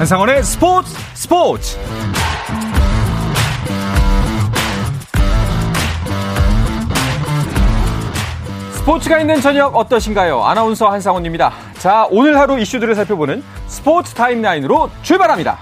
한상원의 스포츠 스포츠 스포츠가 있는 저녁 어떠신가요? 아나운서 한상원입니다. 자, 오늘 하루 이슈들을 살펴보는 스포츠 타임라인으로 출발합니다.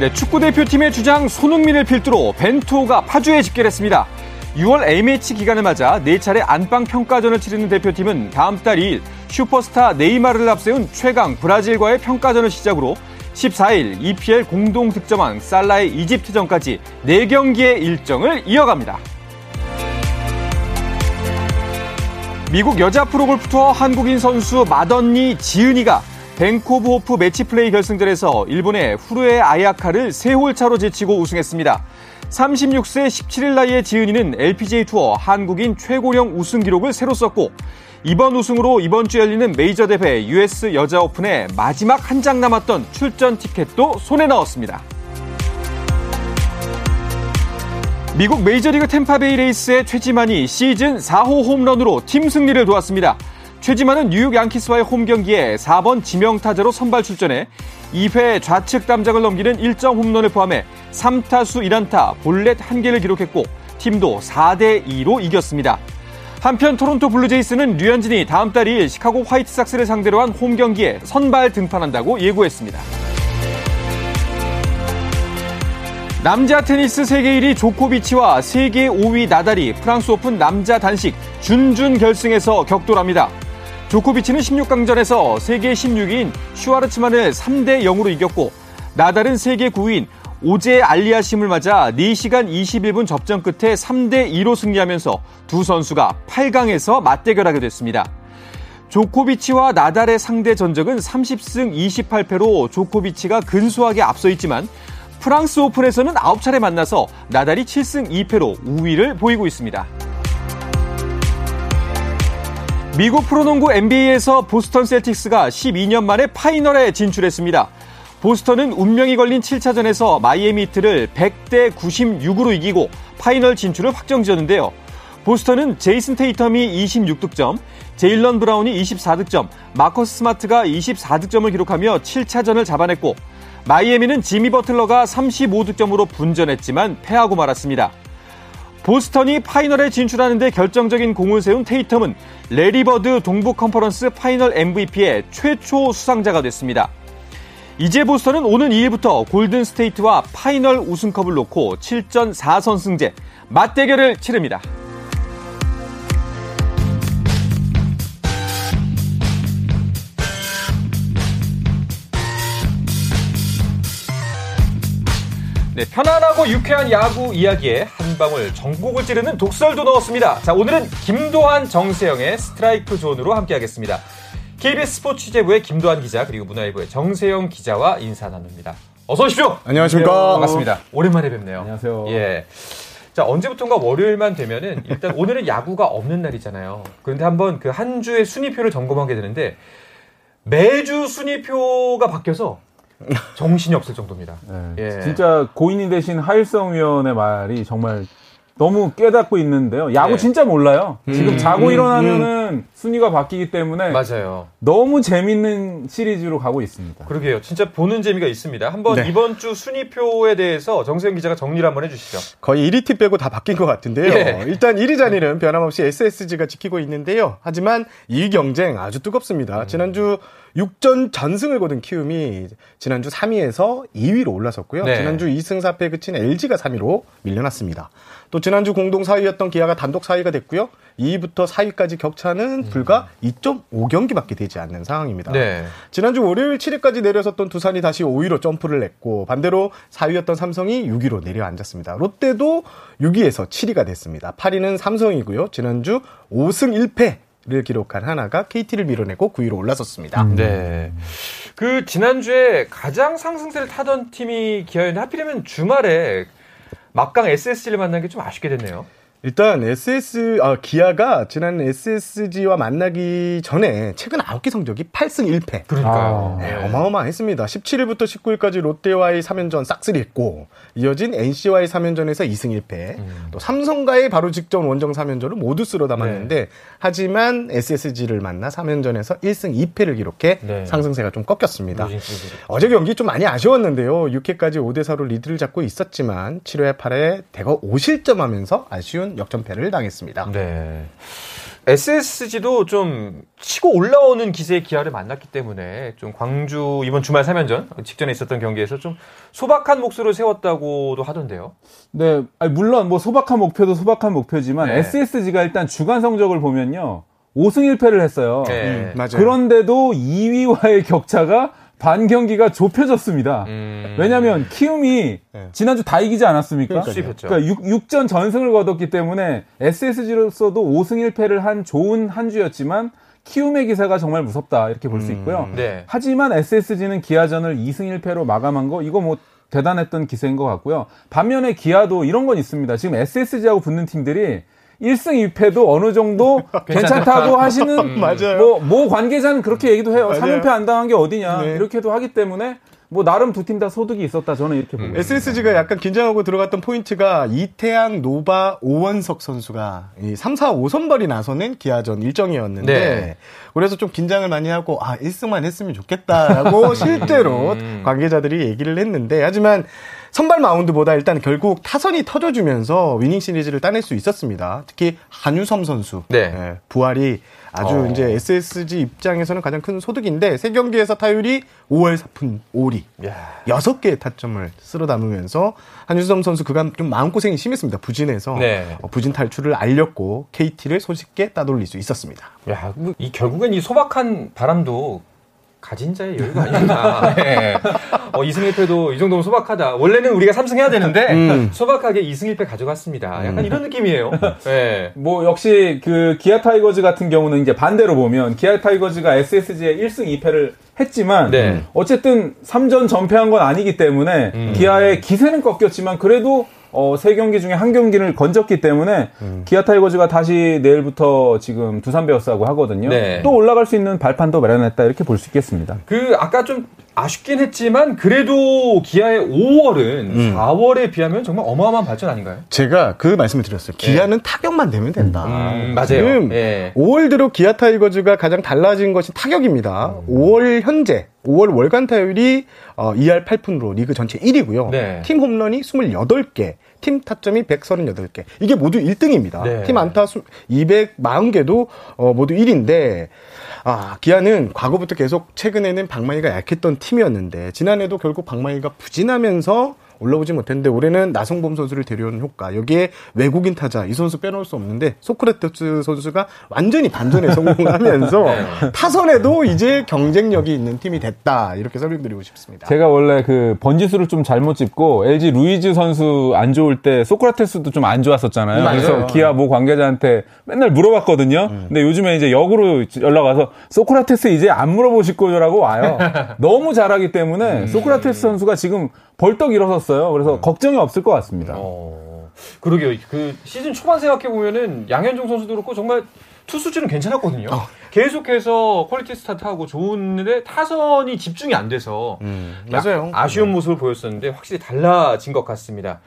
네, 축구 대표팀의 주장 손흥민을 필두로 벤투호가 파주에 집결했습니다. 6월 A매치 기간을 맞아 4차례 안방 평가전을 치르는 대표팀은 다음 달 2일 슈퍼스타 네이마르를 앞세운 최강 브라질과의 평가전을 시작으로 14일 EPL 공동 득점왕 살라의 이집트전까지 4경기의 일정을 이어갑니다. 미국 여자 프로골프 투어 한국인 선수 맏언니 지은희가 Bank of Hope 매치 플레이 결승전에서 일본의 후루에 아야카를 3홀 차로 제치고 우승했습니다. 36세 17일 나이의 지은이는 LPGA 투어 한국인 최고령 우승 기록을 새로 썼고 이번 우승으로 이번 주 열리는 메이저 대회 US 여자 오픈의 마지막 한 장 남았던 출전 티켓도 손에 넣었습니다. 미국 메이저리그 템파베이 레이스의 최지만이 시즌 4호 홈런으로 팀 승리를 도왔습니다. 최지만은 뉴욕 양키스와의 홈 경기에 4번 지명타자로 선발 출전해 2회 좌측 담장을 넘기는 1점 홈런을 포함해 3타수 1안타, 볼넷 1개를 기록했고 팀도 4대 2로 이겼습니다. 한편 토론토 블루제이스는 류현진이 다음 달 2일 시카고 화이트삭스를 상대로 한 홈 경기에 선발 등판한다고 예고했습니다. 남자 테니스 세계 1위 조코비치와 세계 5위 나달이 프랑스 오픈 남자 단식 준준 결승에서 격돌합니다. 조코비치는 16강전에서 세계 16위인 슈아르츠만을 3대 0으로 이겼고 나달은 세계 9위인 오제 알리아심을 맞아 4시간 21분 접전 끝에 3대 2로 승리하면서 두 선수가 8강에서 맞대결하게 됐습니다. 조코비치와 나달의 상대 전적은 30승 28패로 조코비치가 근소하게 앞서 있지만 프랑스 오픈에서는 9차례 만나서 나달이 7승 2패로 우위를 보이고 있습니다. 미국 프로농구 NBA에서 보스턴 셀틱스가 12년 만에 파이널에 진출했습니다. 보스턴은 운명이 걸린 7차전에서 마이애미 히트를 100대 96으로 이기고 파이널 진출을 확정지었는데요. 보스턴은 제이슨 테이텀이 26득점, 제일런 브라운이 24득점, 마커스 스마트가 24득점을 기록하며 7차전을 잡아냈고 마이애미는 지미 버틀러가 35득점으로 분전했지만 패하고 말았습니다. 보스턴이 파이널에 진출하는데 결정적인 공을 세운 테이텀은 래리 버드 동부 컨퍼런스 파이널 MVP의 최초 수상자가 됐습니다. 이제 보스턴은 오는 2일부터 골든 스테이트와 파이널 우승컵을 놓고 7전 4선승제 맞대결을 치릅니다. 네, 편안하고 유쾌한 야구 이야기에 한 방울 정곡을 찌르는 독설도 넣었습니다. 자, 오늘은 김도한, 정세영의 스트라이크 존으로 함께하겠습니다. KBS 스포츠 취재부의 김도한 기자 그리고 문화일보의 정세영 기자와 인사 나눕니다. 어서 오십시오. 안녕하십니까. 반갑습니다. 오랜만에 뵙네요. 안녕하세요. 예. 자, 언제부턴가 월요일만 되면은 일단 오늘은 야구가 없는 날이잖아요. 그런데 한번 그 한 주의 순위표를 점검하게 되는데 매주 순위표가 바뀌어서 정신이 없을 정도입니다. 네, 예. 진짜 고인이 되신 하일성 위원의 말이 정말 너무 깨닫고 있는데요. 야구 네. 진짜 몰라요. 지금 음, 자고 음, 일어나면은 순위가 바뀌기 때문에 맞아요. 너무 재밌는 시리즈로 가고 있습니다. 그러게요. 진짜 보는 재미가 있습니다. 한번 네. 이번 주 순위표에 대해서 정세영 기자가 정리를 한번 해주시죠. 거의 1위 팀 빼고 다 바뀐 것 같은데요. 예. 일단 1위 자리는 변함없이 SSG가 지키고 있는데요. 하지만 이 경쟁 아주 뜨겁습니다. 지난주 6전 전승을 거둔 키움이 지난주 3위에서 2위로 올라섰고요. 네. 지난주 2승 4패에 그친 LG가 3위로 밀려났습니다. 또 지난주 공동 4위였던 기아가 단독 4위가 됐고요. 2위부터 4위까지 격차는 불과 2.5경기밖에 되지 않는 상황입니다. 네. 지난주 월요일 7위까지 내려섰던 두산이 다시 5위로 점프를 냈고 반대로 4위였던 삼성이 6위로 내려앉았습니다. 롯데도 6위에서 7위가 됐습니다. 8위는 삼성이고요. 지난주 5승 1패 를 기록한 하나가 KT를 밀어내고 9위로 올라섰습니다. 네. 그 지난주에 가장 상승세를 타던 팀이 기아였는데 하필이면 주말에 막강 SSG를 만난 게 좀 아쉽게 됐네요. 일단 SS 아 기아가 지난 SSG와 만나기 전에 최근 9개 성적이 8승 1패. 그러니까요. 네, 어마어마했습니다. 17일부터 19일까지 롯데와의 3연전 싹쓸이 했고 이어진 NC와의 3연전에서 2승 1패. 또 삼성과의 바로 직전 원정 3연전을 모두 쓸어 담았는데 하지만 SSG를 만나 3연전에서 1승 2패를 기록해 네. 상승세가 좀 꺾였습니다. losing 시리즈. 어제 경기 좀 많이 아쉬웠는데요. 6회까지 5대 4로 리드를 잡고 있었지만 7회 8회 대거 5실점하면서 아쉬운 역전패를 당했습니다. 네. SSG도 좀 치고 올라오는 기세의 기아를 만났기 때문에 좀 광주 이번 주말 3연전 직전에 있었던 경기에서 좀 소박한 목소를 세웠다고도 하던데요. 네, 아니, 물론 뭐 소박한 목표도 소박한 목표지만 네. SSG가 일단 주간 성적을 보면요. 5승 1패를 했어요. 네. 음, 맞아요. 그런데도 2위와의 격차가 반 경기가 좁혀졌습니다. 음. 왜냐하면 키움이 네. 지난주 다 이기지 않았습니까? 수입했죠. 그러니까 6, 전 전승을 거뒀기 때문에 SSG로서도 5승 1패를 한 좋은 한 주였지만 키움의 기세가 정말 무섭다 이렇게 볼수 있고요. 네. 하지만 SSG는 기아전을 2승 1패로 마감한 거 이거 뭐 대단했던 기세인 것 같고요. 반면에 기아도 이런 건 있습니다. 지금 SSG하고 붙는 팀들이 1승 2패도 어느 정도 괜찮다고 하시는 맞아요. 뭐, 모 관계자는 그렇게 얘기도 해요. 맞아요. 3연패 안 당한 게 어디냐 네. 이렇게도 하기 때문에 뭐 나름 두 팀 다 소득이 있었다 저는 이렇게 보고 있습니다. SSG가 약간 긴장하고 들어갔던 포인트가 이태양, 노바, 오원석 선수가 이 3, 4, 5선발이 나서는 기아전 일정이었는데 네. 그래서 좀 긴장을 많이 하고 아 1승만 했으면 좋겠다라고 실제로 음. 관계자들이 얘기를 했는데 하지만 선발 마운드보다 일단 결국 타선이 터져주면서 위닝 시리즈를 따낼 수 있었습니다. 특히 한유섬 선수 네. 예, 부활이 아주 어. 이제 SSG 입장에서는 가장 큰 소득인데 세 경기에서 타율이 5월 4푼 5리 야. 여섯 개의 타점을 쓸어 담으면서 한유섬 선수 그간 좀 마음고생이 심했습니다. 부진해서 네. 어, 부진 탈출을 알렸고 KT를 손쉽게 따돌릴 수 있었습니다. 야, 뭐이 결국엔 이 소박한 바람도 가진 자의 여유가 아닌가. 네. 어, 2승 1패도 이 정도면 소박하다. 원래는 우리가 3승 해야 되는데 음. 소박하게 2승 1패 가져갔습니다. 약간 이런 느낌이에요. 네. 뭐 역시 그 기아 타이거즈 같은 경우는 이제 반대로 보면 기아 타이거즈가 SSG에 1승 2패를 했지만 네. 어쨌든 3전 전패한 건 아니기 때문에 음. 기아의 기세는 꺾였지만 그래도 어, 세 경기 중에 한 경기를 건졌기 때문에 음. 기아 타이거즈가 다시 내일부터 지금 두산 베어스하고 하거든요. 네. 또 올라갈 수 있는 발판도 마련했다 이렇게 볼 수 있겠습니다. 그 아까 좀 아쉽긴 했지만 그래도 기아의 5월은 4월에 비하면 정말 어마어마한 발전 아닌가요? 제가 그 말씀을 드렸어요. 기아는 타격만 되면 된다. 음, 맞아요. 지금 예. 5월 들어 기아 타이거즈가 가장 달라진 것이 타격입니다. 5월 현재 5월 월간 타율이 어, 2할 8푼으로 리그 전체 1위고요. 네. 팀 홈런이 28개, 팀 타점이 138개. 이게 모두 1등입니다. 네. 팀 안타 수 240개도 어, 모두 1위인데 아, 기아는 과거부터 계속 최근에는 방망이가 약했던 팀이었는데 지난해도 결국 방망이가 부진하면서 올라오지 못했는데 올해는 나성범 선수를 데려오는 효과 여기에 외국인 타자 이 선수 빼놓을 수 없는데 소크라테스 선수가 완전히 반전에 성공하면서 타선에도 이제 경쟁력이 있는 팀이 됐다 이렇게 설명드리고 싶습니다. 제가 원래 그 번지수를 좀 잘못 짚고 LG 루이즈 선수 안 좋을 때 소크라테스도 좀 안 좋았었잖아요. 맞아요. 그래서 기아 모 관계자한테 맨날 물어봤거든요. 음. 근데 요즘에 이제 역으로 연락 와서 소크라테스 이제 안 물어보실 거라고 와요. 너무 잘하기 때문에 음. 소크라테스 선수가 지금 벌떡 일어섰어요. 그래서 걱정이 없을 것 같습니다. 어, 그러게요. 그 시즌 초반 생각해 보면은 양현종 선수도 그렇고 정말 투수진은 괜찮았거든요. 계속해서 퀄리티 스타트하고 좋은데 타선이 집중이 안 돼서 음, 약- 맞아요. 아쉬운 모습을 보였었는데 확실히 달라진 것 같습니다.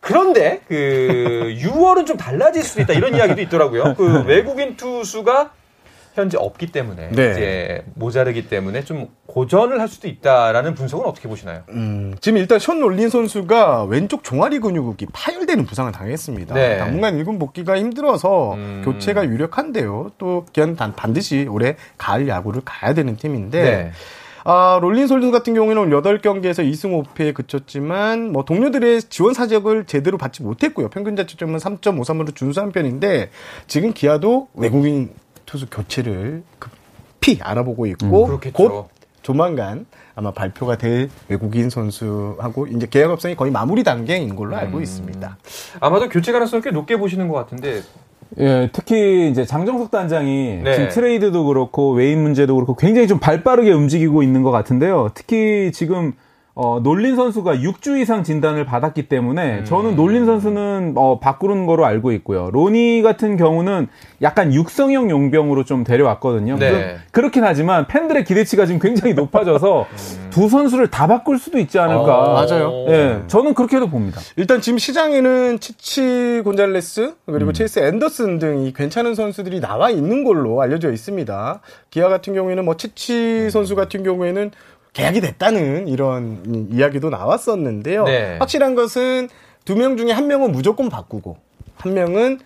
그런데 그 6월은 좀 달라질 수도 있다 이런 이야기도 있더라고요. 그 외국인 투수가 현재 없기 때문에 네. 이제 모자르기 때문에 좀 고전을 할 수도 있다라는 분석은 어떻게 보시나요? 음, 지금 일단 션 롤린 선수가 왼쪽 종아리 근육이 파열되는 부상을 당했습니다. 네. 당분간 일군 복귀가 힘들어서 음. 교체가 유력한데요. 또 단- 반드시 올해 가을 야구를 가야 되는 팀인데 네. 아, 롤린 선수 같은 경우에는 오늘 8경기에서 2승 5패에 그쳤지만 뭐 동료들의 지원 사적을 제대로 받지 못했고요. 평균 자책점은 3.53으로 준수한 편인데 지금 기아도 외국인 투수 교체를 급히 알아보고 있고 음, 그렇겠죠. 곧 조만간 아마 발표가 될 외국인 선수하고 이제 계약 협상이 거의 마무리 단계인 걸로 음. 알고 있습니다. 아마도 교체 가능성이 꽤 높게 보시는 것 같은데 예, 특히 이제 장정석 단장이 네. 지금 트레이드도 그렇고 외인 문제도 그렇고 굉장히 좀 발빠르게 움직이고 있는 것 같은데요. 특히 지금 어, 놀린 선수가 6주 이상 진단을 받았기 때문에 음. 저는 놀린 선수는 어, 바꾸는 거로 알고 있고요. 로니 같은 경우는 약간 육성형 용병으로 좀 데려왔거든요. 네. 그렇긴 하지만 팬들의 기대치가 지금 굉장히 높아져서 음. 두 선수를 다 바꿀 수도 있지 않을까. 어, 맞아요. 예, 네, 저는 그렇게도 봅니다. 일단 지금 시장에는 치치 곤잘레스 그리고 음. 체이스 앤더슨 등이 괜찮은 선수들이 나와 있는 걸로 알려져 있습니다. 기아 같은 경우에는 뭐 치치 선수 같은 경우에는 계약이 됐다는 이런 이야기도 나왔었는데요. 네. 확실한 것은 두 명 중에 한 명은 무조건 바꾸고 한 명은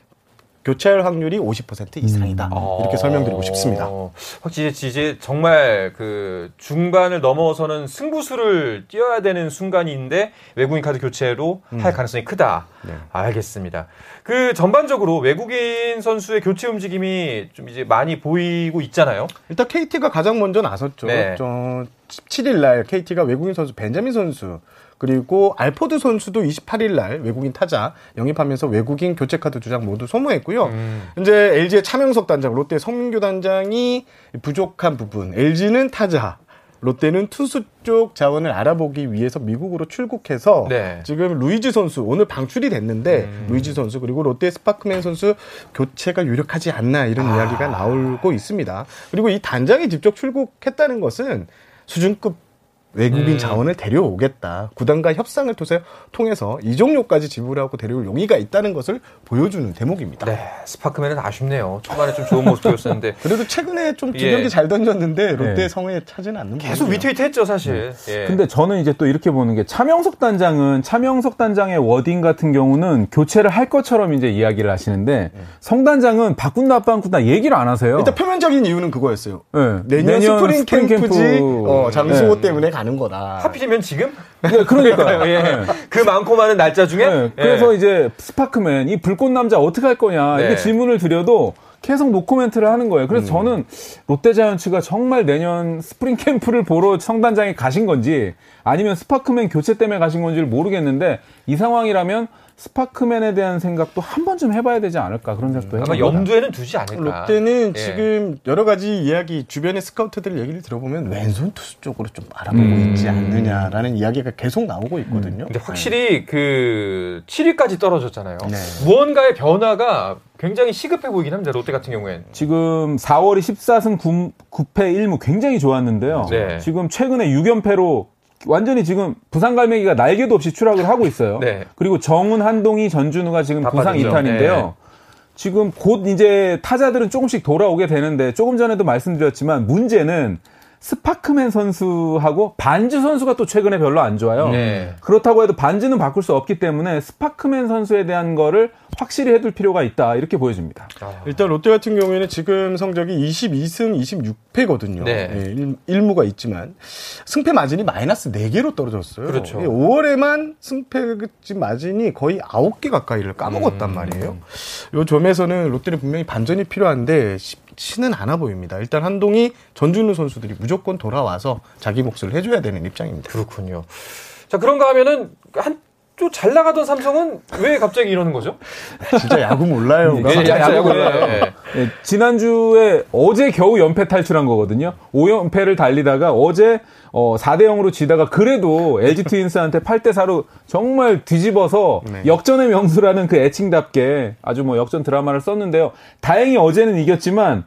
교체할 확률이 50% 이상이다. 음. 이렇게 설명드리고 싶습니다. 어, 확실히 이제 정말 그 중반을 넘어서는 승부수를 뛰어야 되는 순간인데 외국인 카드 교체로 음. 할 가능성이 크다. 네. 알겠습니다. 그 전반적으로 외국인 선수의 교체 움직임이 좀 이제 많이 보이고 있잖아요. 일단 KT가 가장 먼저 나섰죠. 네. 17일 날 KT가 외국인 선수 벤자민 선수 그리고 알포드 선수도 28일 날 외국인 타자 영입하면서 외국인 교체 카드 두 장 모두 소모했고요. 음. 이제 LG의 차명석 단장, 롯데 성민규 단장이 부족한 부분, LG는 타자, 롯데는 투수 쪽 자원을 알아보기 위해서 미국으로 출국해서 네. 지금 루이즈 선수 오늘 방출이 됐는데 음. 루이즈 선수 그리고 롯데 스파크맨 선수 교체가 유력하지 않나 이런 아. 이야기가 나오고 있습니다. 그리고 이 단장이 직접 출국했다는 것은 수준급 외국인 음. 자원을 데려오겠다. 구단과 협상을 통해서 이적료까지 지불하고 데려올 용의가 있다는 것을 보여주는 대목입니다. 네, 스파크맨은 아쉽네요. 초반에 좀 좋은 모습 보였었는데. 그래도 최근에 좀 두 경기 예. 잘 던졌는데 롯데 네. 성에 차지는 않는 계속 위태위태했죠, 사실. 네. 예. 근데 저는 이제 또 이렇게 보는 게 차명석 단장은 차명석 단장의 wording 같은 경우는 교체를 할 것처럼 이제 이야기를 하시는데 네. 성 단장은 바꾼다 안 바꾼다 얘기를 안 하세요. 일단 표면적인 이유는 그거였어요. 네. 내년, 내년 스프링, 스프링 캠프지 캠프. 어, 장수호 네. 때문에 가는 거다. 하필이면 지금? 네, 그러니까요. 예. 네. 그 많고 많은 날짜 중에? 네, 그래서 예. 이제 스파크맨, 이 불꽃 남자 어떻게 할 거냐, 네. 이렇게 질문을 드려도 계속 노코멘트를 하는 거예요. 그래서 음. 저는 롯데자이언츠가 정말 내년 스프링 캠프를 보러 성 단장이 가신 건지 아니면 스파크맨 교체 때문에 가신 건지를 모르겠는데 이 상황이라면 스파크맨에 대한 생각도 한 번쯤 해봐야 되지 않을까 그런 생각도 해요. 아마 염두에는 두지 않을까. 롯데는 예. 지금 여러 가지 이야기 주변의 스카우트들 얘기를 들어보면 왼손 투수 쪽으로 좀 알아보고 음. 있지 않느냐라는 이야기가 계속 나오고 있거든요. 근데 확실히 네. 그 7위까지 떨어졌잖아요. 네. 무언가의 변화가 굉장히 시급해 보이긴 합니다. 롯데 같은 경우엔. 지금 4월에 14승 9, 9패 1무 굉장히 좋았는데요. 네. 지금 최근에 6연패로 완전히 지금 부상 갈매기가 날개도 없이 추락을 하고 있어요. 네. 그리고 정은 한동희 전준우가 지금 부상 이탄인데요. 네. 지금 곧 이제 타자들은 조금씩 돌아오게 되는데 조금 전에도 말씀드렸지만 문제는 스파크맨 선수하고 반즈 선수가 또 최근에 별로 안 좋아요. 네. 그렇다고 해도 반즈는 바꿀 수 없기 때문에 스파크맨 선수에 대한 거를 확실히 해둘 필요가 있다 이렇게 보여집니다. 아. 일단 롯데 같은 경우에는 지금 성적이 22승 26패거든요. 네. 네, 1, 무가 있지만 승패 마진이 마이너스 4개로 떨어졌어요. 그렇죠. 5월에만 승패 마진이 거의 9개 가까이를 까먹었단 음. 말이에요. 요 점에서는 롯데는 분명히 반전이 필요한데 쉽지는 않아 보입니다. 일단 한동희 전준우 선수들이 무조건 돌아와서 자기 몫을 해줘야 되는 입장입니다. 그렇군요. 자 그런가 하면은 한 또 잘 나가던 삼성은 왜 갑자기 이러는 거죠? 진짜 야구 몰라요. 네, 진짜 야구 몰라요. 네. 네, 지난주에 어제 겨우 연패 탈출한 거거든요. 5연패를 달리다가 어제 어, 4대 0으로 지다가 그래도 LG 트윈스한테 8대 4로 정말 뒤집어서 네. 역전의 명수라는 그 애칭답게 아주 뭐 역전 드라마를 썼는데요. 다행히 어제는 이겼지만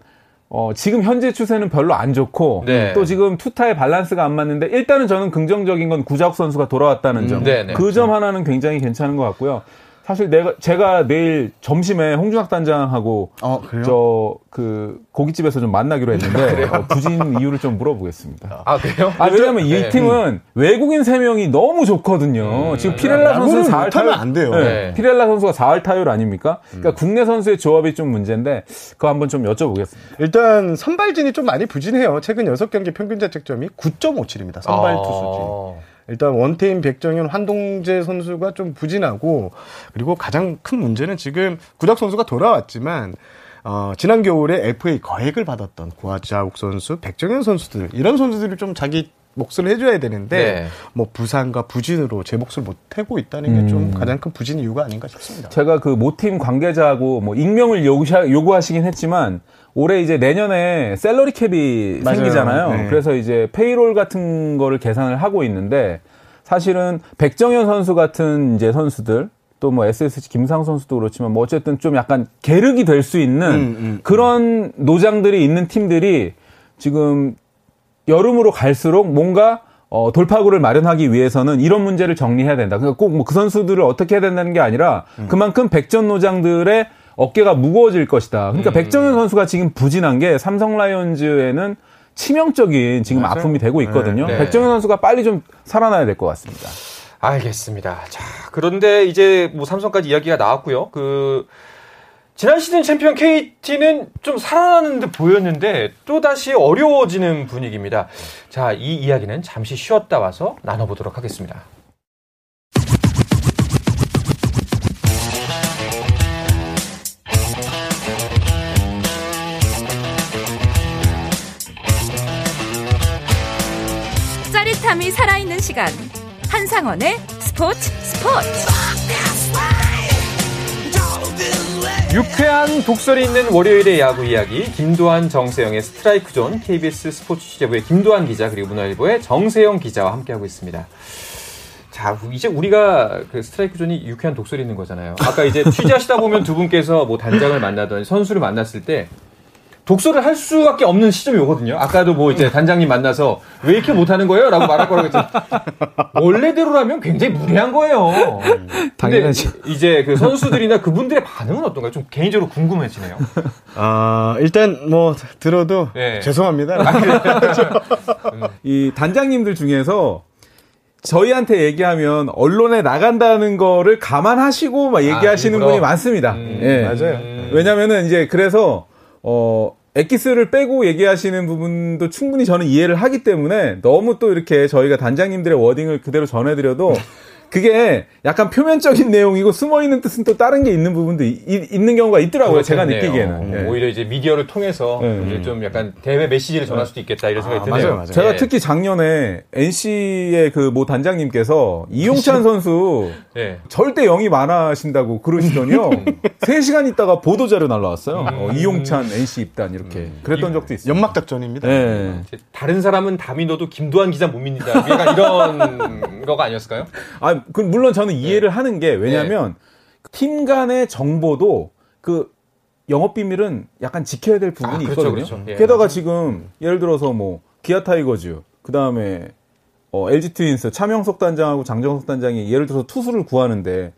어, 지금 현재 추세는 별로 안 좋고 네. 또 지금 투타의 밸런스가 안 맞는데 일단은 저는 긍정적인 건 구자욱 선수가 돌아왔다는 점. 음, 그점 하나는 굉장히 괜찮은 것 같고요. 사실 내가 제가 내일 점심에 홍준학 단장하고 어, 저그 고깃집에서 좀 만나기로 했는데 어, 부진 이유를 좀 물어보겠습니다. 아 그래요? 아 왜냐면 이 네. 팀은 음. 외국인 3 명이 너무 좋거든요. 음, 지금 피렐라 선수 4할 타율 안 돼요. 네. 네. 피렐라 선수가 4할 타율 아닙니까? 그러니까 음. 국내 선수의 조합이 좀 문제인데 그거 한번 좀 여쭤보겠습니다. 일단 선발진이 좀 많이 부진해요. 최근 6경기 평균 자책점이 9.57입니다. 선발 아. 투수진. 일단 원태인, 백정현, 환동재 선수가 좀 부진하고 그리고 가장 큰 문제는 지금 구작 선수가 돌아왔지만 어, 지난 겨울에 FA 거액을 받았던 구하자욱 선수, 백정현 선수들 이런 선수들이 좀 자기 몫을 해줘야 되는데 네. 뭐 부상과 부진으로 제 몫을 못 하고 있다는 게좀 음. 가장 큰 부진 이유가 아닌가 싶습니다. 제가 그 모팀 관계자하고 뭐 익명을 요구하, 요구하시긴 했지만 올해 이제 내년에 셀러리 캡이 맞아요. 생기잖아요. 네. 그래서 이제 페이롤 같은 거를 계산을 하고 있는데 사실은 백정현 선수 같은 이제 선수들 또 뭐 SSG 김상 선수도 그렇지만 뭐 어쨌든 좀 약간 계륵이 될 수 있는 음, 음, 그런 노장들이 있는 팀들이 지금 여름으로 갈수록 뭔가 어, 돌파구를 마련하기 위해서는 이런 문제를 정리해야 된다. 그러니까 꼭 뭐 그 선수들을 어떻게 해야 된다는 게 아니라 그만큼 백전 노장들의 어깨가 무거워질 것이다. 그러니까 백정현 선수가 지금 부진한 게 삼성 라이온즈에는 치명적인 지금 맞아요. 아픔이 되고 있거든요. 네. 백정현 선수가 빨리 좀 살아나야 될 것 같습니다. 알겠습니다. 자, 그런데 이제 뭐 삼성까지 이야기가 나왔고요. 그 지난 시즌 챔피언 KT는 좀 살아나는 듯 보였는데 또 다시 어려워지는 분위기입니다. 자, 이 이야기는 잠시 쉬었다 와서 나눠보도록 하겠습니다. 짜릿함이 살아있는 시간 한상원의 스포츠 스포츠 유쾌한 독설이 있는 월요일의 야구 이야기 김도한 정세영의 스트라이크 존 KBS 스포츠 취재부의 김도한 기자 그리고 문화일보의 정세영 기자와 함께하고 있습니다. 자 이제 우리가 그 스트라이크 존이 유쾌한 독설이 있는 거잖아요. 아까 이제 취재하시다 보면 두 분께서 뭐 단장을 만나던 선수를 만났을 때 독설을 할 수밖에 없는 시점이 오거든요. 아까도 뭐 이제 단장님 만나서 왜 이렇게 못하는 거예요? 라고 말할 거라고 했더니 원래대로라면 굉장히 무례한 거예요. 당연하죠. 이제 그 선수들이나 그분들의 반응은 어떤가요? 좀 개인적으로 궁금해지네요. 아, 일단 뭐 들어도 네. 죄송합니다. 이 단장님들 중에서 저희한테 얘기하면 언론에 나간다는 거를 감안하시고 막 얘기하시는 일부러? 분이 많습니다. 음, 예. 맞아요. 왜냐면은 이제 그래서 어 엑기스를 빼고 얘기하시는 부분도 충분히 저는 이해를 하기 때문에 너무 또 이렇게 저희가 단장님들의 워딩을 그대로 전해드려도 그게 약간 표면적인 내용이고 숨어 있는 뜻은 또 다른 게 있는 부분도 이- 이- 있는 경우가 있더라고요. 제가 그렇겠네요. 느끼기에는. 예. 오히려 이제 미디어를 통해서 네. 이제 좀 약간 대외 메시지를 전할 수도 있겠다 이런 생각이 아, 드네요. 맞아요, 맞아요. 제가 예. 특히 작년에 NC의 그 모 단장님께서 이용찬 선수 예. 절대 영입 안 하신다고 그러시더니요. 3시간 있다가 보도자료 날라왔어요. 어, 이용찬 NC 입단 이렇게. 그랬던 적도 있어요. 연막 작전입니다. 네. 다른 사람은 다 믿어도 김도한 기자 못 믿는다. 약간 이런 거가 아니었을까요? 아, 그 물론 저는 이해를 하는 게 왜냐면 팀 간의 정보도 그 영업 비밀은 약간 지켜야 될 부분이 아, 그렇죠, 있거든요. 그렇죠. 예, 게다가. 지금 예를 들어서 뭐 기아 타이거즈 그 다음에 어, LG 트윈스 차명석 단장하고 장정석 단장이 예를 들어서 투수를 구하는데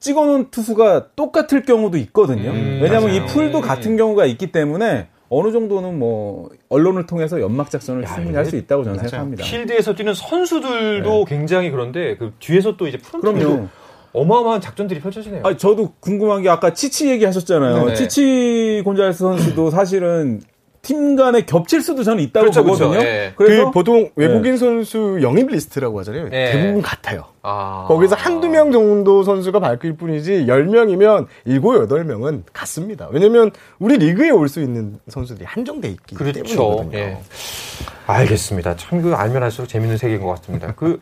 찍어놓은 투수가 똑같을 경우도 있거든요. 음, 왜냐하면 맞아요. 이 풀도 같은 경우가 있기 때문에 어느 정도는 뭐 언론을 통해서 연막 작전을 충분히 할 수 있다고 저는 맞아요. 생각합니다. 필드에서 뛰는 선수들도 굉장히 그런데 그 뒤에서 또 이제 그럼요. 어마어마한 작전들이 펼쳐지네요. 아, 저도 궁금한 게 아까 치치 얘기하셨잖아요. 네. 치치 곤잘스 선수도 사실은 팀 간에 겹칠 수도 저는 있다고 그렇죠, 보거든요. 그렇죠. 예. 그래서 그 보통 외국인 선수 영입 리스트라고 하잖아요. 네. 대부분 같아요. 아. 거기서 한두 명 정도 선수가 바뀔 뿐이지 10명이면 7, 8명은 같습니다. 왜냐면 우리 리그에 올 수 있는 선수들이 한정돼 있기 그렇죠. 때문이거든요. 예. 알겠습니다. 참 그 알면 할수록 재밌는 세계인 것 같습니다. 그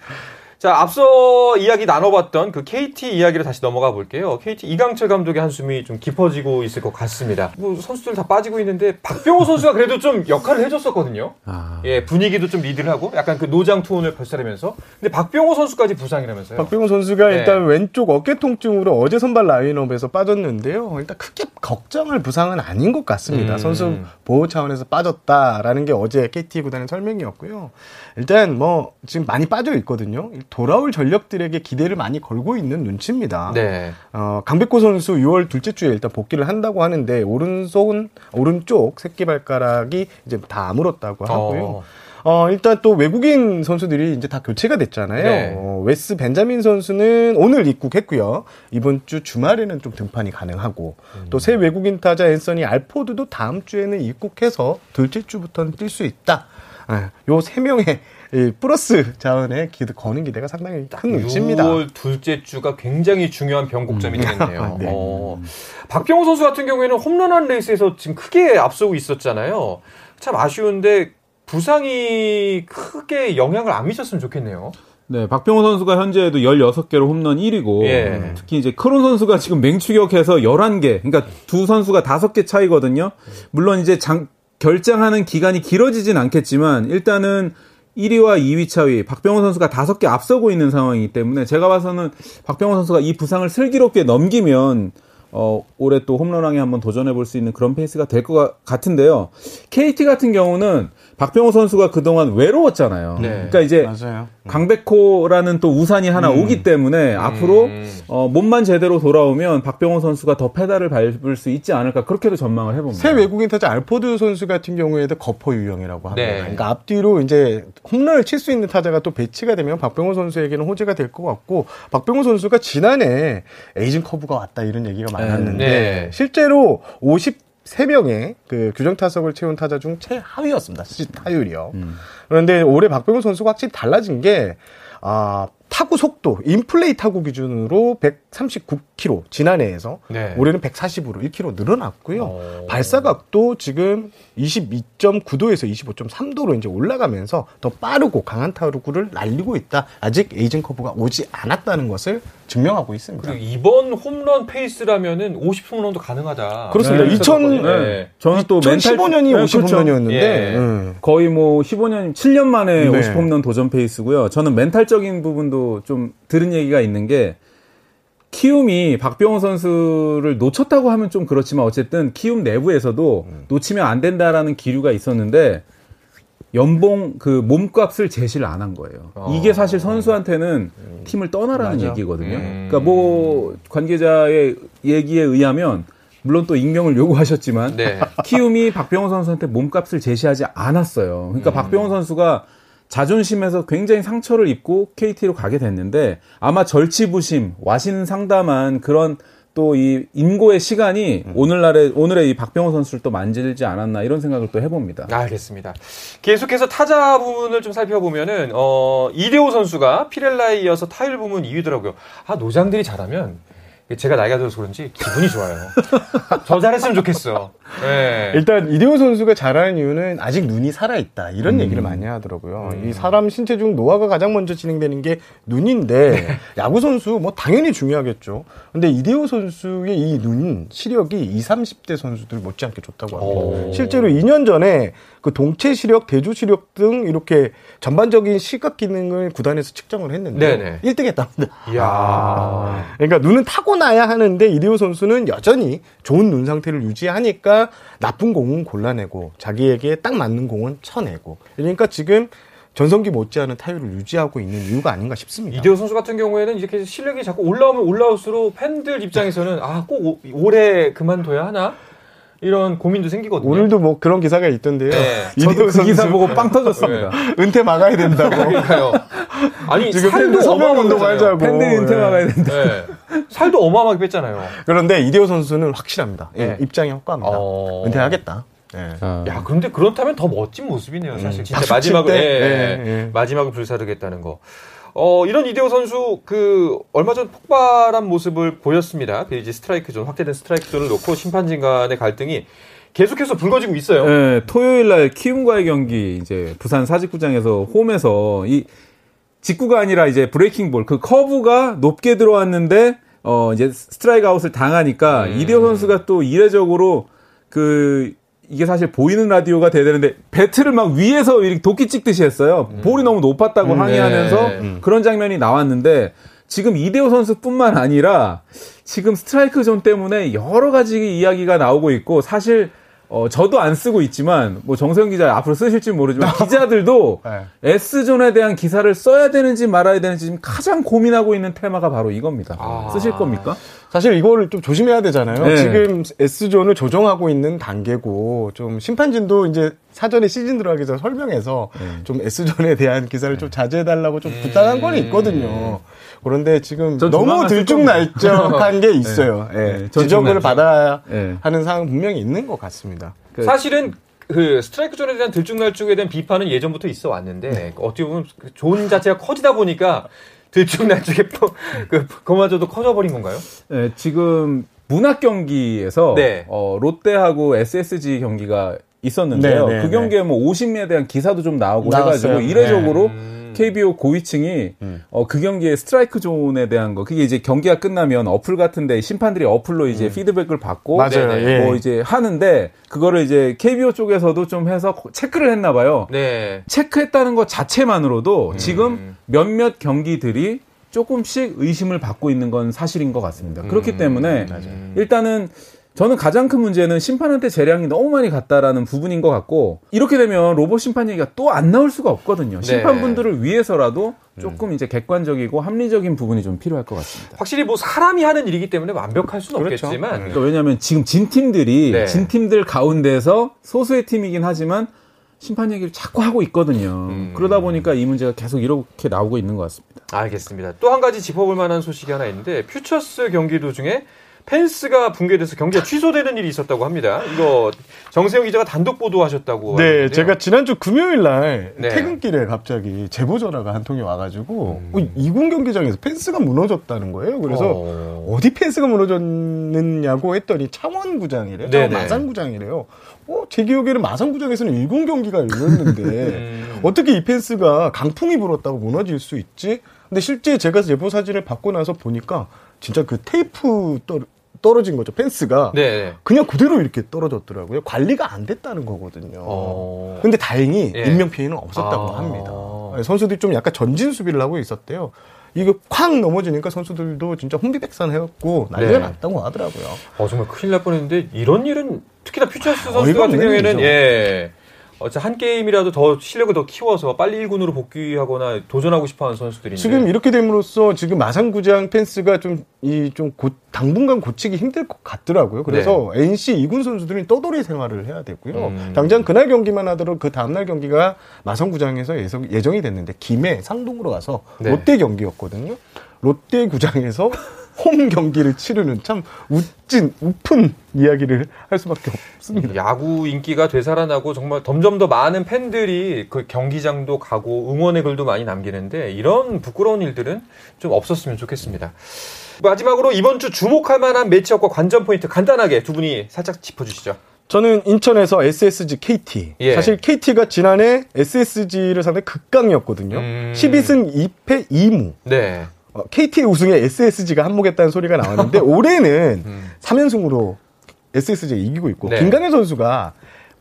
자, 앞서 이야기 나눠봤던 그 KT 이야기로 다시 넘어가 볼게요. KT 이강철 감독의 한숨이 좀 깊어지고 있을 것 같습니다. 뭐 선수들 다 빠지고 있는데 박병호 선수가 그래도 좀 역할을 해줬었거든요. 아. 예, 분위기도 좀 리드를 하고 약간 그 노장 투혼을 발산하면서. 근데 박병호 선수까지 부상이라면서요. 박병호 선수가 네. 일단 왼쪽 어깨 통증으로 어제 선발 라인업에서 빠졌는데요. 일단 크게 걱정할 부상은 아닌 것 같습니다. 음. 선수 보호 차원에서 빠졌다라는 게 어제 KT 구단의 설명이었고요. 일단 뭐 지금 많이 빠져 있거든요. 돌아올 전력들에게 기대를 많이 걸고 있는 눈치입니다. 네. 어, 강백호 선수 6월 둘째 주에 일단 복귀를 한다고 하는데 오른손 오른쪽 새끼 발가락이 이제 다 아물었다고 하고요. 어. 어, 일단 또 외국인 선수들이 이제 다 교체가 됐잖아요. 네. 어, 웨스 벤자민 선수는 오늘 입국했고요. 이번 주 주말에는 좀 등판이 가능하고 음. 또새 외국인 타자 앤서니 알포드도 다음 주에는 입국해서 둘째 주부터는 뛸 수 있다. 요 세 명의 이 플러스 자원에 기대, 거는 기대가 상당히 큰 눈치입니다. 6월 둘째 주가 굉장히 중요한 변곡점이 되겠네요. 네. 어. 박병호 선수 같은 경우에는 홈런왕 레이스에서 지금 크게 앞서고 있었잖아요. 참 아쉬운데 부상이 크게 영향을 안 미쳤으면 좋겠네요. 네, 박병호 선수가 현재도 16개로 홈런 1위고 예. 특히 이제 크론 선수가 지금 맹추격해서 11개. 그러니까 두 선수가 5개 차이거든요. 물론 이제 장, 결장하는 기간이 길어지진 않겠지만 일단은 1위와 2위 차위 박병호 선수가 다섯 개 앞서고 있는 상황이기 때문에 제가 봐서는 박병호 선수가 이 부상을 슬기롭게 넘기면 어, 올해 또 홈런왕에 한번 도전해 볼 수 있는 그런 페이스가 될 것 같은데요. KT 같은 경우는 박병호 선수가 그동안 외로웠잖아요. 네. 그러니까 이제 맞아요. 강백호라는 또 우산이 하나 오기 때문에 앞으로 어, 몸만 제대로 돌아오면 박병호 선수가 더 페달을 밟을 수 있지 않을까 그렇게도 전망을 해봅니다. 새 외국인 타자 알포드 선수 같은 경우에도 거포 유형이라고 합니다. 네. 그러니까 앞뒤로 이제 홈런을 칠 수 있는 타자가 또 배치가 되면 박병호 선수에게는 호재가 될 것 같고 박병호 선수가 지난해 aging curve가 왔다 이런 얘기가 많았는데 네. 실제로 53명의 그 규정 타석을 채운 타자 중 최하위였습니다. 시 타율이요. 그런데 올해 박병호 선수가 확실히 달라진 게 아, 타구 속도, in-play 타구 기준으로 139km 지난해에서 네. 올해는 140으로 1km 늘어났고요. 어. 발사각도 지금 22.9도에서 25.3도로 이제 올라가면서 더 빠르고 강한 타구를 날리고 있다. 아직 aging curve가 오지 않았다는 것을 증명하고 있습니다. 그리고 이번 홈런 페이스라면은 50 홈런도 가능하다. 그렇습니다. 네. 2000 네. 저는 또 멘탈 2015년이 네, 50 홈런이었는데 음. 예. 거의 뭐 15년, 7년 만에 네. 50 홈런 도전 페이스고요. 저는 멘탈적인 부분도 좀 들은 얘기가 있는 게 키움이 박병호 선수를 놓쳤다고 하면 좀 그렇지만 어쨌든 키움 내부에서도 놓치면 안 된다라는 기류가 있었는데 연봉 그 몸값을 제시를 안 한 거예요. 이게 사실 선수한테는 팀을 떠나라는 맞아. 얘기거든요. 음. 그러니까 뭐 관계자의 얘기에 의하면 물론 또 익명을 요구하셨지만 네. 키움이 박병호 선수한테 몸값을 제시하지 않았어요. 그러니까 음. 박병호 선수가 자존심에서 굉장히 상처를 입고 KT로 가게 됐는데 아마 절치부심, 와신 상담한 그런 또 이 인고의 시간이 음. 오늘날의 오늘의 이 박병호 선수를 또 만들지 않았나 이런 생각을 또 해봅니다. 알겠습니다. 계속해서 타자 부분을 좀 살펴보면은 어 이대호 선수가 피렐라에 이어서 타율 부문 2위더라고요. 아 노장들이 잘하면 제가 나이가 들어서 그런지 기분이 좋아요. 저 잘했으면 좋겠어. 네. 일단 이대호 선수가 잘하는 이유는 아직 눈이 살아 있다 이런 얘기를 많이 하더라고요. 이 사람 신체 중 노화가 가장 먼저 진행되는 게 눈인데 야구 선수 뭐 당연히 중요하겠죠. 근데 이대호 선수의 이 눈 시력이 20, 30대 선수들 못지않게 좋다고 합니다. 오. 실제로 2년 전에 그 동체 시력, 대조 시력 등 이렇게 전반적인 시각 기능을 구단에서 측정을 했는데 네네. 1등 했답니다. 이야. 그러니까 눈은 타고나야 하는데 이대호 선수는 여전히 좋은 눈 상태를 유지하니까 나쁜 공은 골라내고 자기에게 딱 맞는 공은 쳐내고 그러니까 지금 전성기 못지않은 타율을 유지하고 있는 이유가 아닌가 싶습니다. 이대호 선수 같은 경우에는 이렇게 실력이 자꾸 올라오면 올라올수록 팬들 입장에서는 아 꼭 올해 그만둬야 하나 이런 고민도 생기거든요. 오늘도 뭐 그런 기사가 있던데요. 네. 저도 그 기사 보고 빵 터졌습니다. 은퇴 막아야 된다고. 그러니까요. 아니 지금 살도 팬들 서명 어마어마하게 운동하자고. 뺐잖아요. 팬들이 은퇴 네. 막아야 된다. 네. 살도 어마어마하게 뺐잖아요. 그런데 이대호 선수는 확실합니다. 예, 네. 입장이 확고합니다. 어. 은퇴하겠다. 예. 아. 야, 그런데 그렇다면 더 멋진 모습이네요, 사실. 진짜 박수 칠 마지막을, 때? 예, 예, 예. 마지막을 불사르겠다는 거. 어, 이런 이대호 선수, 그, 얼마 전 폭발한 모습을 보였습니다. 그 이제 스트라이크 존, 확대된 스트라이크 존을 놓고 심판진 간의 갈등이 계속해서 불거지고 있어요. 네, 토요일 날 키움과의 경기 이제 부산 사직구장에서 홈에서 이 직구가 아니라 이제 breaking ball 그 커브가 높게 들어왔는데 어 이제 스트라이크 아웃을 당하니까 음. 이대호 선수가 또 이례적으로 그 이게 사실 보이는 라디오가 돼야 되는데 배트를 막 위에서 이렇게 도끼 찍듯이 했어요. 볼이 너무 높았다고 음, 항의하면서 네. 그런 장면이 나왔는데 지금 이대호 선수뿐만 아니라 지금 스트라이크 존 때문에 여러 가지 이야기가 나오고 있고 사실 어 저도 안 쓰고 있지만 뭐 정세영 기자 앞으로 쓰실지 모르지만 기자들도 네. S존에 대한 기사를 써야 되는지 말아야 되는지 지금 가장 고민하고 있는 테마가 바로 이겁니다. 아. 쓰실 겁니까? 사실 이거를 좀 조심해야 되잖아요. 네. 지금 S존을 조정하고 있는 단계고 좀 심판진도 이제 사전에 시즌 들어가기 전에 설명해서 네. 좀 S존에 대한 기사를 좀 자제해달라고 좀 부탁한 건 있거든요. 그런데 지금 전 너무 들쭉날쭉한 게 있어요. 예. 네, 전 지적을. 받아야 네. 하는 상황 분명히 있는 것 같습니다. 그- 사실은 그 스트라이크 존에 대한 들쭉날쭉에 대한 비판은 예전부터 있어 왔는데 네. 어떻게 보면 그존 자체가 커지다 보니까 들쭉날쭉에 또 그, 그마저도 커져버린 건가요? 네, 지금 문학 경기에서 네. 어, 롯데하고 SSG 경기가 있었는데요. 네, 네, 그 네. 경기에 뭐 50미에 대한 기사도 좀 나오고 나왔어요. 해가지고 이례적으로 음. KBO 고위층이 어, 그 경기의 스트라이크 존에 대한 거 그게 이제 경기가 끝나면 어플 같은데 심판들이 어플로 이제 피드백을 받고 맞아요. 네네. 예. 뭐 이제 하는데 그거를 이제 KBO 쪽에서도 좀 해서 체크를 했나 봐요. 네. 체크했다는 것 자체만으로도 음. 지금 몇몇 경기들이 조금씩 의심을 받고 있는 건 사실인 것 같습니다. 음. 그렇기 때문에 일단은 저는 가장 큰 문제는 심판한테 재량이 너무 많이 갔다라는 부분인 것 같고 이렇게 되면 로봇 심판 얘기가 또 안 나올 수가 없거든요. 네. 심판분들을 위해서라도 조금 이제 객관적이고 합리적인 부분이 좀 필요할 것 같습니다. 확실히 뭐 사람이 하는 일이기 때문에 완벽할 수는 그렇죠. 없겠지만 그러니까 왜냐하면 지금 진 팀들이 네. 진 팀들 가운데서 소수의 팀이긴 하지만 심판 얘기를 자꾸 하고 있거든요. 음. 그러다 보니까 이 문제가 계속 이렇게 나오고 있는 것 같습니다. 알겠습니다. 또 한 가지 짚어볼 만한 소식이 하나 있는데 퓨처스 경기 도중에 펜스가 붕괴돼서 경기가 취소되는 일이 있었다고 합니다. 이거 정세영 기자가 단독 보도하셨다고. 네, 하는데요. 제가 지난주 금요일 날 네. 퇴근길에 갑자기 제보 전화가 한 통이 와가지고 어, 이군 경기장에서 펜스가 무너졌다는 거예요. 그래서 어. 어... 디 펜스가 무너졌느냐고 했더니 창원구장이래요. 네네. 창원 마산구장이래요. 어, 제 기억에는 마산구장에서는 일군 경기가 열렸는데 음. 어떻게 이 펜스가 강풍이 불었다고 무너질 수 있지? 근데 실제 제가 제보 사진을 받고 나서 보니까 진짜 그 테이프 떨, 떨어진 거죠. 펜스가 네. 그냥 그대로 이렇게 떨어졌더라고요. 관리가 안 됐다는 거거든요. 어. 근데 다행히 예. 인명 피해는 없었다고 아. 합니다. 선수들이 좀 약간 전진 수비를 하고 있었대요. 이거 쾅 넘어지니까 선수들도 진짜 혼비백산해갖고 난리가 네. 났다고 하더라고요. 어, 정말 큰일 날 뻔했는데 이런 일은 특히나 퓨처스 선수 어이가 같은 경우에는. 예. 어차 한 게임이라도 더 실력을 더 키워서 빨리 1군으로 복귀하거나 도전하고 싶어하는 선수들인데 지금 이렇게 됨으로써 지금 마산구장 펜스가 좀 이좀 당분간 고치기 힘들 것 같더라고요. 그래서 NC 2군 선수들은 떠돌이 생활을 해야 되고요. 네. 음. 당장 그날 경기만 하더라도 그 다음날 경기가 마산구장에서 예정- 예정이 됐는데 김해 상동으로 가서 네. 롯데 경기였거든요. 롯데 구장에서 홈 경기를 치르는 참 웃진 우픈 이야기를 할 수밖에 없습니다. 야구 인기가 되살아나고 정말 점점 더 많은 팬들이 그 경기장도 가고 응원의 글도 많이 남기는데 이런 부끄러운 일들은 좀 없었으면 좋겠습니다. 마지막으로 이번 주 주목할 만한 매치업과 관전 포인트 간단하게 두 분이 살짝 짚어주시죠. 저는 인천에서 SSG KT. 예. 사실 KT가 지난해 SSG를 상대 극강이었거든요. 음. 12승 2패 2무. 네. 어, KT의 우승에 SSG가 한몫했다는 소리가 나왔는데 올해는 음. 3연승으로 SSG가 이기고 있고 네. 김강현 선수가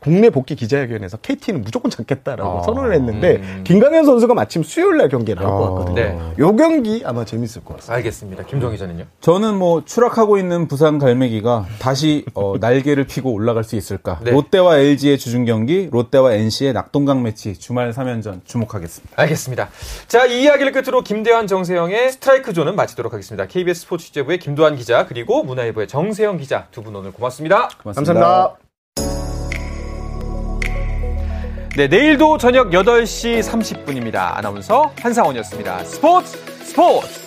국내 복귀 기자회견에서 KT는 무조건 잡겠다라고 아. 선언을 했는데 음. 김강현 선수가 마침 수요일 날 경기에 나올 것 아. 같거든요. 네. 요 경기 아마 재밌을 것 같습니다. 알겠습니다. 김정 기자는요? 저는 뭐 추락하고 있는 부산 갈매기가 다시 어, 날개를 피고 올라갈 수 있을까? 네. 롯데와 LG의 주중 경기, 롯데와 NC의 낙동강 매치 주말 3연전 주목하겠습니다. 알겠습니다. 자, 이 이야기를 끝으로 김대환, 정세영의 스트라이크 존은 마치도록 하겠습니다. KBS 스포츠 취재부의 김도환 기자 그리고 문화일보의 정세영 기자 두 분 오늘 고맙습니다. 고맙습니다. 감사합니다. 네, 내일도 저녁 8시 30분입니다. 아나운서 한상원이었습니다. 스포츠 스포츠!